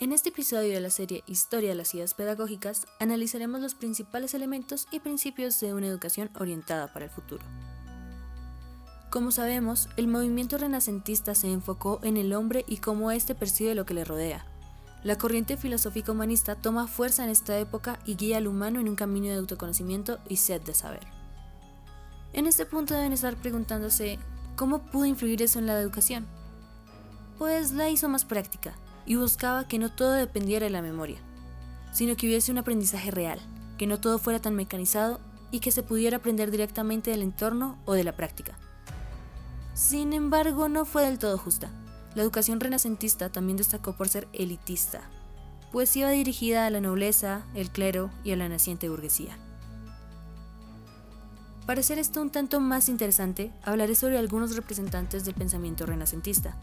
En este episodio de la serie Historia de las ideas pedagógicas analizaremos los principales elementos y principios de una educación orientada para el futuro. Como sabemos, el movimiento renacentista se enfocó en el hombre y cómo éste percibe lo que le rodea. La corriente filosófica humanista toma fuerza en esta época y guía al humano en un camino de autoconocimiento y sed de saber. En este punto deben estar preguntándose, ¿cómo pudo influir eso en la educación? Pues la hizo más práctica, y buscaba que no todo dependiera de la memoria, sino que hubiese un aprendizaje real, que no todo fuera tan mecanizado y que se pudiera aprender directamente del entorno o de la práctica. Sin embargo, no fue del todo justa. La educación renacentista también destacó por ser elitista, pues iba dirigida a la nobleza, el clero y a la naciente burguesía. Para hacer esto un tanto más interesante, hablaré sobre algunos representantes del pensamiento renacentista,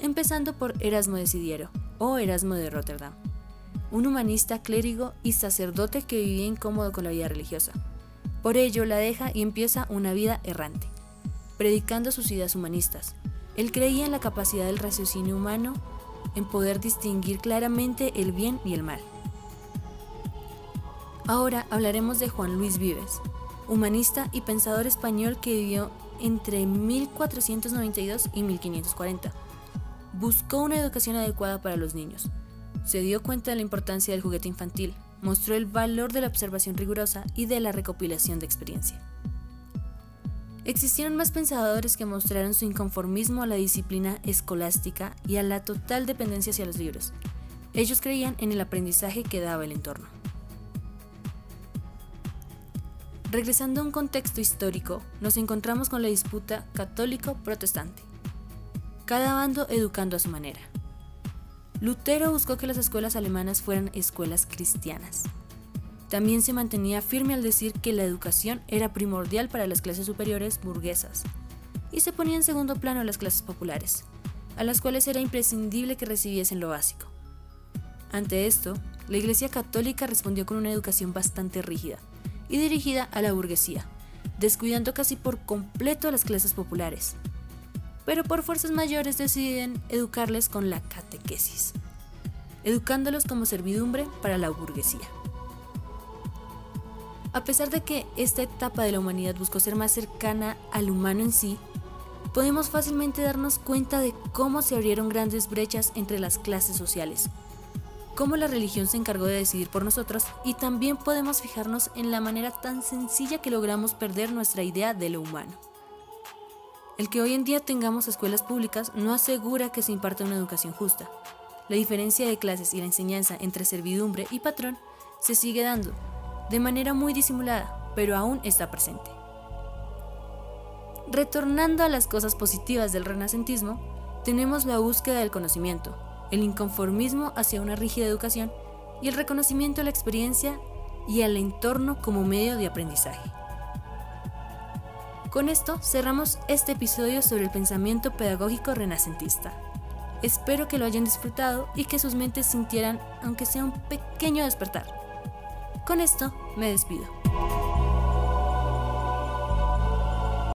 empezando por Erasmo de Sidiero, o Erasmo de Rotterdam, un humanista clérigo y sacerdote que vivía incómodo con la vida religiosa. Por ello la deja y empieza una vida errante, predicando sus ideas humanistas. Él creía en la capacidad del raciocinio humano en poder distinguir claramente el bien y el mal. Ahora hablaremos de Juan Luis Vives, humanista y pensador español que vivió entre 1492 y 1540 buscó una educación adecuada para los niños. Se dio cuenta de la importancia del juguete infantil, mostró el valor de la observación rigurosa y de la recopilación de experiencia. Existieron más pensadores que mostraron su inconformismo a la disciplina escolástica y a la total dependencia hacia los libros. Ellos creían en el aprendizaje que daba el entorno. Regresando a un contexto histórico, nos encontramos con la disputa católico-protestante cada bando educando a su manera. Lutero buscó que las escuelas alemanas fueran escuelas cristianas. También se mantenía firme al decir que la educación era primordial para las clases superiores burguesas y se ponía en segundo plano a las clases populares, a las cuales era imprescindible que recibiesen lo básico. Ante esto, la Iglesia Católica respondió con una educación bastante rígida y dirigida a la burguesía, descuidando casi por completo a las clases populares, pero por fuerzas mayores deciden educarles con la catequesis, educándolos como servidumbre para la burguesía. A pesar de que esta etapa de la humanidad buscó ser más cercana al humano en sí, podemos fácilmente darnos cuenta de cómo se abrieron grandes brechas entre las clases sociales, cómo la religión se encargó de decidir por nosotros y también podemos fijarnos en la manera tan sencilla que logramos perder nuestra idea de lo humano. El que hoy en día tengamos escuelas públicas no asegura que se imparta una educación justa. La diferencia de clases y la enseñanza entre servidumbre y patrón se sigue dando, de manera muy disimulada, pero aún está presente. Retornando a las cosas positivas del renacentismo, tenemos la búsqueda del conocimiento, el inconformismo hacia una rígida educación y el reconocimiento a la experiencia y al entorno como medio de aprendizaje. Con esto cerramos este episodio sobre el pensamiento pedagógico renacentista. Espero que lo hayan disfrutado y que sus mentes sintieran, aunque sea un pequeño despertar. Con esto me despido.